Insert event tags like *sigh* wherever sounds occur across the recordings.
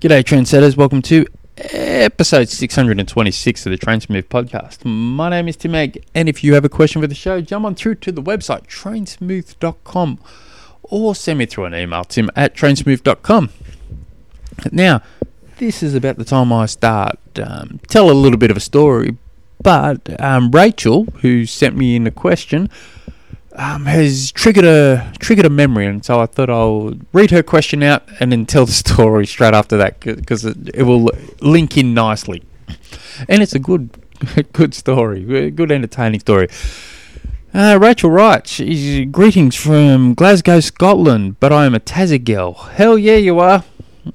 G'day, trendsetters. Welcome to episode 626 of the Trainsmooth podcast. My name is Tim Egg, and if you have a question for the show, jump on through to the website trainsmooth.com or send me through an email, tim at trainsmooth.com. Now, this is about the time I start um, tell a little bit of a story, but um, Rachel, who sent me in a question, um, has triggered a triggered a memory, and so I thought I'll read her question out and then tell the *laughs* story straight after that because it, it will link in nicely, and it's a good *laughs* good story, good entertaining story. Uh, Rachel Wright, she's, greetings from Glasgow, Scotland, but I am a Tassie girl. Hell yeah, you are.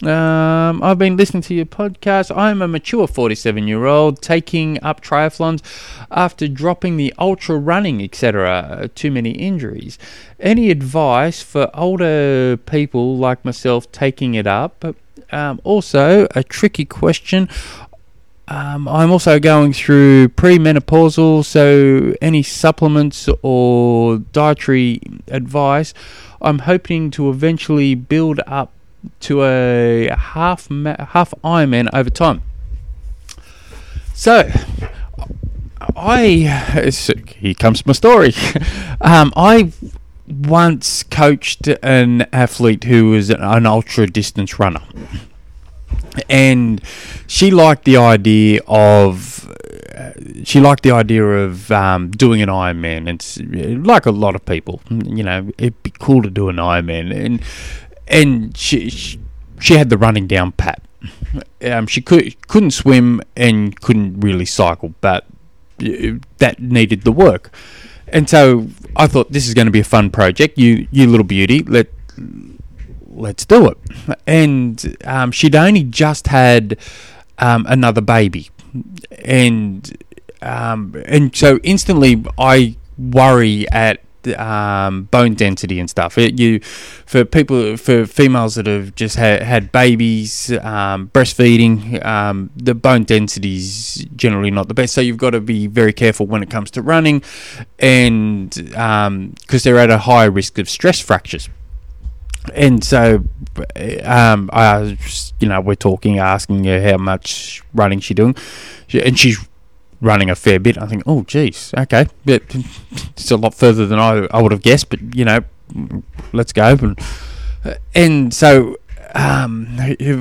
Um, I've been listening to your podcast. I'm a mature 47 year old taking up triathlons after dropping the ultra running, etc. Too many injuries. Any advice for older people like myself taking it up? Um, also, a tricky question. Um, I'm also going through premenopausal, so any supplements or dietary advice. I'm hoping to eventually build up to a half ma- half Ironman over time. So, I here comes my story. *laughs* um, I once coached an athlete who was an ultra distance runner, and she liked the idea of uh, she liked the idea of um, doing an Ironman. It's like a lot of people, you know, it'd be cool to do an Ironman, and and she, she, had the running down pat. Um, she could couldn't swim and couldn't really cycle, but that needed the work. And so I thought this is going to be a fun project. You you little beauty, let let's do it. And um, she'd only just had um, another baby, and um, and so instantly I worry at um, bone density and stuff. It, you for people for females that have just had, had babies, um, breastfeeding, um, the bone density is generally not the best. So you've got to be very careful when it comes to running, and because um, they're at a higher risk of stress fractures. And so, um, I, you know, we're talking, asking her how much running she's doing, and she's running a fair bit. I think, oh, geez, okay, it's a lot further than I, I would have guessed. But you know, let's go. And, and so um,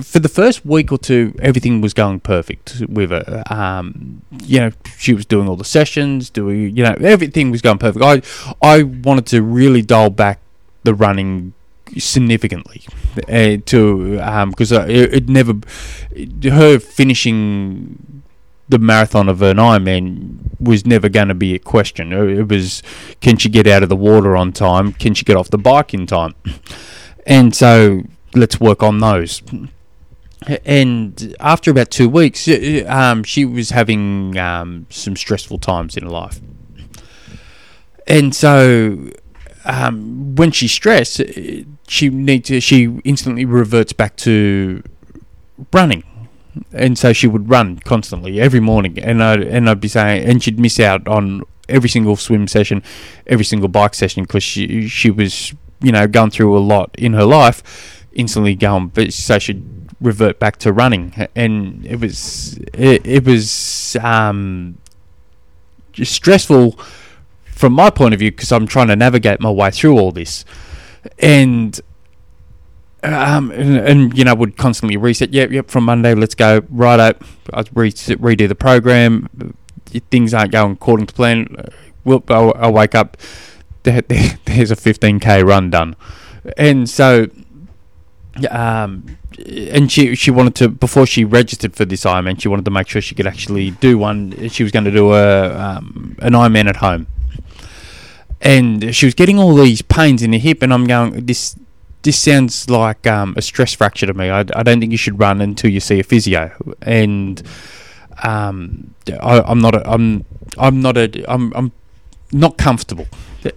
for the first week or two, everything was going perfect with her. Um, you know, she was doing all the sessions, doing you know everything was going perfect. I I wanted to really dial back the running significantly uh, to because um, it, it never her finishing the marathon of an Ironman was never going to be a question. It was, can she get out of the water on time? Can she get off the bike in time? And so let's work on those. And after about two weeks, uh, um, she was having um, some stressful times in her life. And so um, when she's stressed, uh, she needs to, she instantly reverts back to running and so she would run constantly every morning, and I and I'd be saying, and she'd miss out on every single swim session, every single bike session because she she was you know going through a lot in her life, instantly going, but so she'd revert back to running, and it was it, it was um just stressful from my point of view because I'm trying to navigate my way through all this, and um, and, and, you know would constantly reset. Yep, yep. From Monday, let's go. Right up. I re- redo the program. Things aren't going according to plan. Whoop! I, I wake up. There, *laughs* there, there's a 15k run done, and so, um, and she she wanted to before she registered for this Ironman, she wanted to make sure she could actually do one. She was going to do a um, an Ironman at home, and she was getting all these pains in the hip, and I'm going this this sounds like um, a stress fracture to me. I, I, don't think you should run until you see a physio. And um, I, am not. A, I'm. I'm not a. I'm. I'm not comfortable.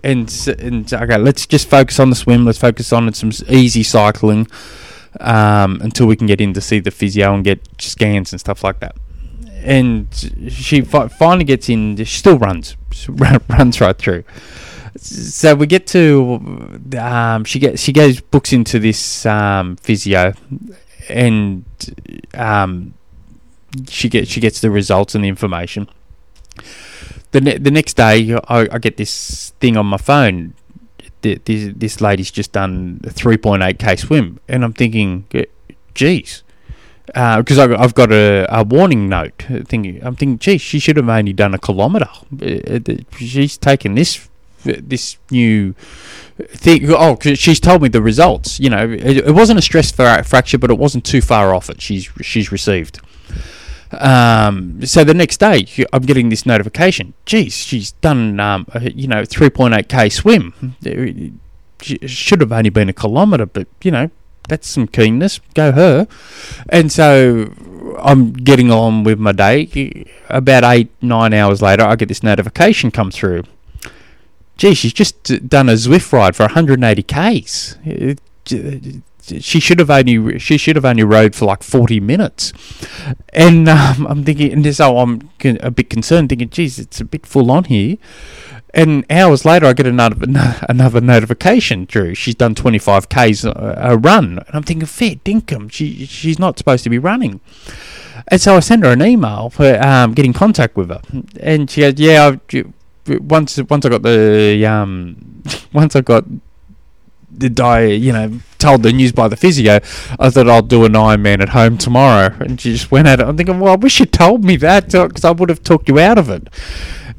And and okay, let's just focus on the swim. Let's focus on some easy cycling um, until we can get in to see the physio and get scans and stuff like that. And she fi- finally gets in. She still runs. *laughs* runs right through so we get to um, she gets she goes books into this um, physio, and um, she gets she gets the results and the information. The ne- the next day, I, I get this thing on my phone. Th- This this lady's just done a three point eight k swim, and I'm thinking, geez, because I've, I've got a, a warning note. uh, Thinking, I'm thinking, geez, she should have only done a kilometre. Uh, uh, She's taken this this new thing. Oh, 'cause she's told me the results. You know, it, it wasn't a stress fracture, but it wasn't too far off it. She's she's received. Um, so the next day, I'm getting this notification. Geez, she's done, um, you know, 3.8k swim. She should have only been a kilometre, but you know, that's some keenness. Go her. And so I'm getting on with my day. About eight, nine hours later, I get this notification come through. Gee, she's just done a Zwift ride for 180 k's. She should have only she should have only rode for like 40 minutes, and um, I'm thinking, and so I'm a bit concerned, thinking, geez, it's a bit full on here. And hours later, I get another another notification. Drew, she's done 25 k's a, a run, and I'm thinking, fair dinkum, she she's not supposed to be running. And so I send her an email for um, get in contact with her, and she goes, yeah, I've, once once I got the um *laughs* once I got the diet, you know, told the news by the physio, I thought I'll do an Ironman at home tomorrow, and she just went at it. I'm thinking, well, I wish you told me that because I would have talked you out of it.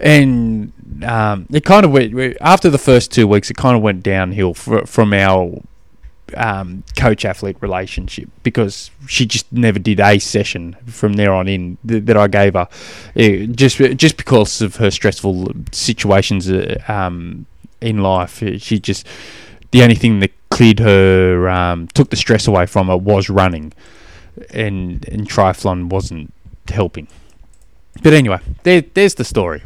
And um, it kind of went after the first two weeks. It kind of went downhill fr- from our um, coach athlete relationship because she just never did a session from there on in th- that I gave her, Eh, just just because of her stressful situations uh, um, in life. She just the only thing that cleared her, um, took the stress away from her was running, and and triathlon wasn't helping. But anyway, there, there's the story.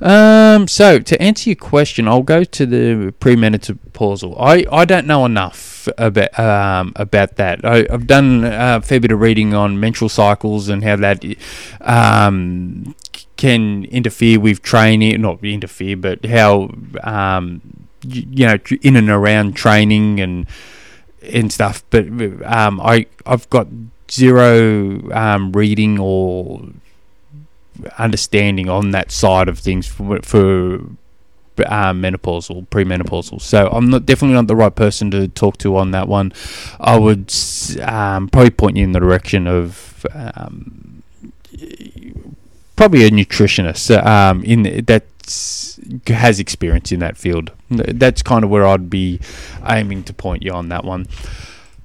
Um, so to answer your question, I'll go to the premenopausal. I, I don't know enough about um, about that. I, I've done a fair bit of reading on menstrual cycles and how that um, can interfere with training. Not interfere, but how um, you know in and around training and and stuff. But um, I I've got zero um, reading or understanding on that side of things for, for um, menopausal, premenopausal. So I'm not definitely not the right person to talk to on that one. I would um, probably point you in the direction of um, probably a nutritionist um, in that has experience in that field. That's kind of where I'd be aiming to point you on that one.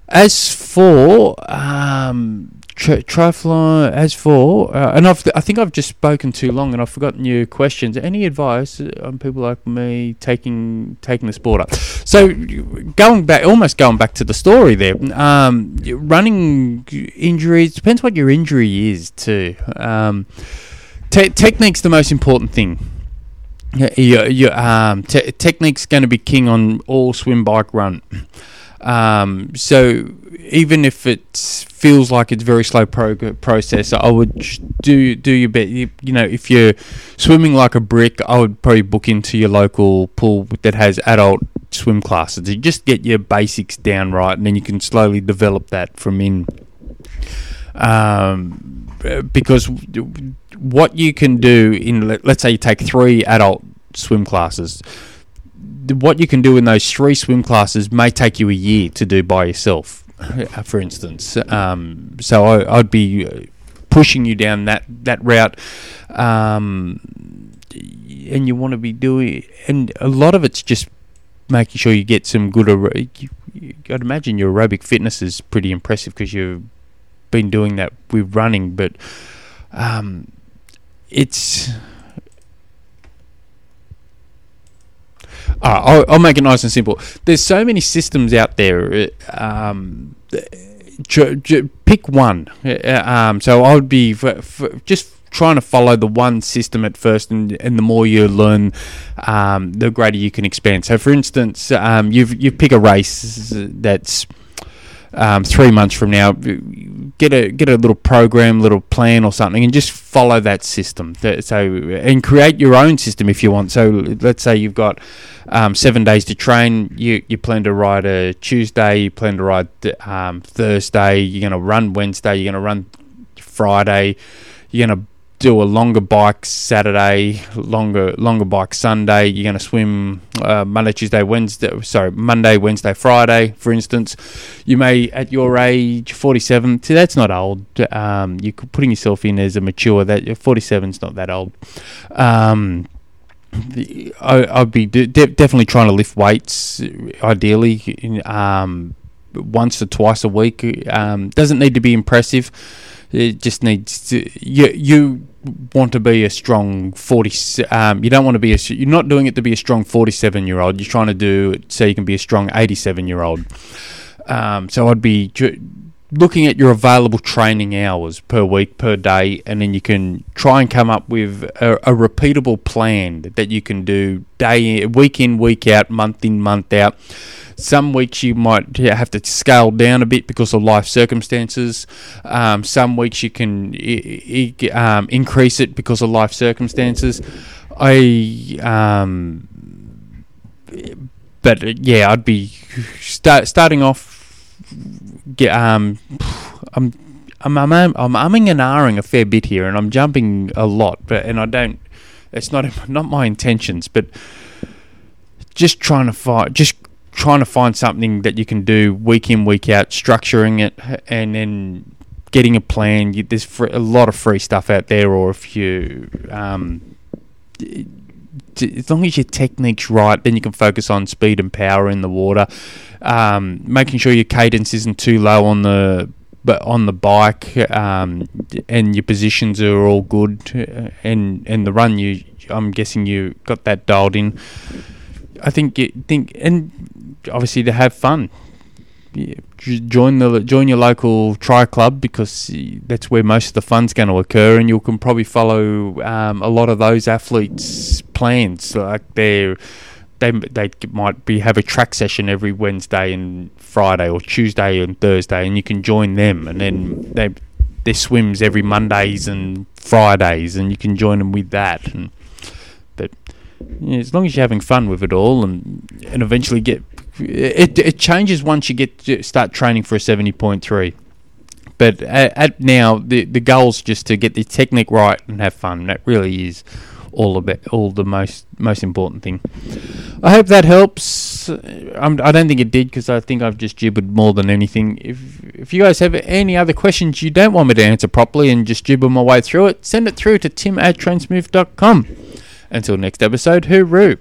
As for um, tri- triathlon, as for, uh, and I've, I think I've just spoken too long, and I've forgotten your questions. Any advice on people like me taking taking the sport up? So going back, almost going back to the story there. Um, running injuries depends what your injury is too. Um, te- technique's the most important thing. Your, your um, te- technique's going to be king on all swim, bike, run. Um, so even if it feels like it's very slow prog- process, I would do do your best. You, you know, if you're swimming like a brick, I would probably book into your local pool that has adult swim classes. You just get your basics down right, and then you can slowly develop that from in. Um, because what you can do in let- let's say you take three adult swim classes what you can do in those three swim classes may take you a year to do by yourself *laughs* for instance. Um, so I, I'd be uh, pushing you down that that route. Um, and you want to be doing and a lot of it's just making sure you get some good aer- you, you, I'd imagine your aerobic fitness is pretty impressive because you've been doing that with running but um, it's Alright, I'll, I'll make it nice and simple. There's so many systems out there. uh, Um, j- j- pick one. Uh, Um, so I would be f- f- just trying to follow the one system at first, and, and the more you learn, um, the greater you can expand. So, for instance, um, you've you pick a race that's um, three months from now. get a get a little program, little plan or something, and just follow that system. So and create your own system if you want. So let's say you've got um, seven days to train. You you plan to ride a Tuesday. You plan to ride um, Thursday. You're going to run Wednesday. You're going to run Friday. You're going to do a longer bike Saturday, longer longer bike Sunday. You're going to swim uh, Monday, Tuesday, Wednesday. Sorry, Monday, Wednesday, Friday, for instance. You may, at your age, 47. See, that's not old. Um, you're putting yourself in as a mature. That 47 is not that old. Um, I, would be de- definitely trying to lift weights, ideally, um, once or twice a week. Um, doesn't need to be impressive. It just needs to, you you want to be a strong 40 um, you don't want to be a you're not doing it to be a strong 47 year old you're trying to do it so you can be a strong 87 year old um, so I'd be looking at your available training hours per week per day and then you can try and come up with a, a repeatable plan that you can do day week in week out month in month out some weeks you might have to scale down a bit because of life circumstances. Um, some weeks you can I- I- um, increase it because of life circumstances. I, um, but uh, yeah, I'd be start, starting off. Get, um, I'm, I'm, I'm, I'm umming and ahhing a fair bit here, and I'm jumping a lot, but and I don't. It's not *laughs* not my intentions, but just trying to find just trying to find something that you can do week in week out, structuring it, and then getting a plan. You, there's a lot of free stuff out there, or if you, um, as long as your technique's right, then you can focus on speed and power in the water. Um, making sure your cadence isn't too low on the but on the bike um, and your positions are all good and and the run you I'm guessing you got that dialed in I think you think and obviously to have fun. Yeah, Join the join your local tri club because that's where most of the fun's going to occur, and you can probably follow um, a lot of those athletes' plans. Like they they they might be have a track session every Wednesday and Friday, or Tuesday and Thursday, and you can join them, and then they their swims every Mondays and Fridays, and you can join them with that. And but yeah, as long as you're having fun with it all, and and eventually get it it changes once you get to start training for a seventy point three. But at, at now, the the goal's just to get the technique right and have fun. That really is all about all the most most important thing. I hope that helps. I'm, I do not think it did because I think I've just gibbered more than anything. If if you guys have any other questions you don't want me to answer properly and just gibber my way through it, send it through to tim at trainsmooth.com. Until next episode, hooroo!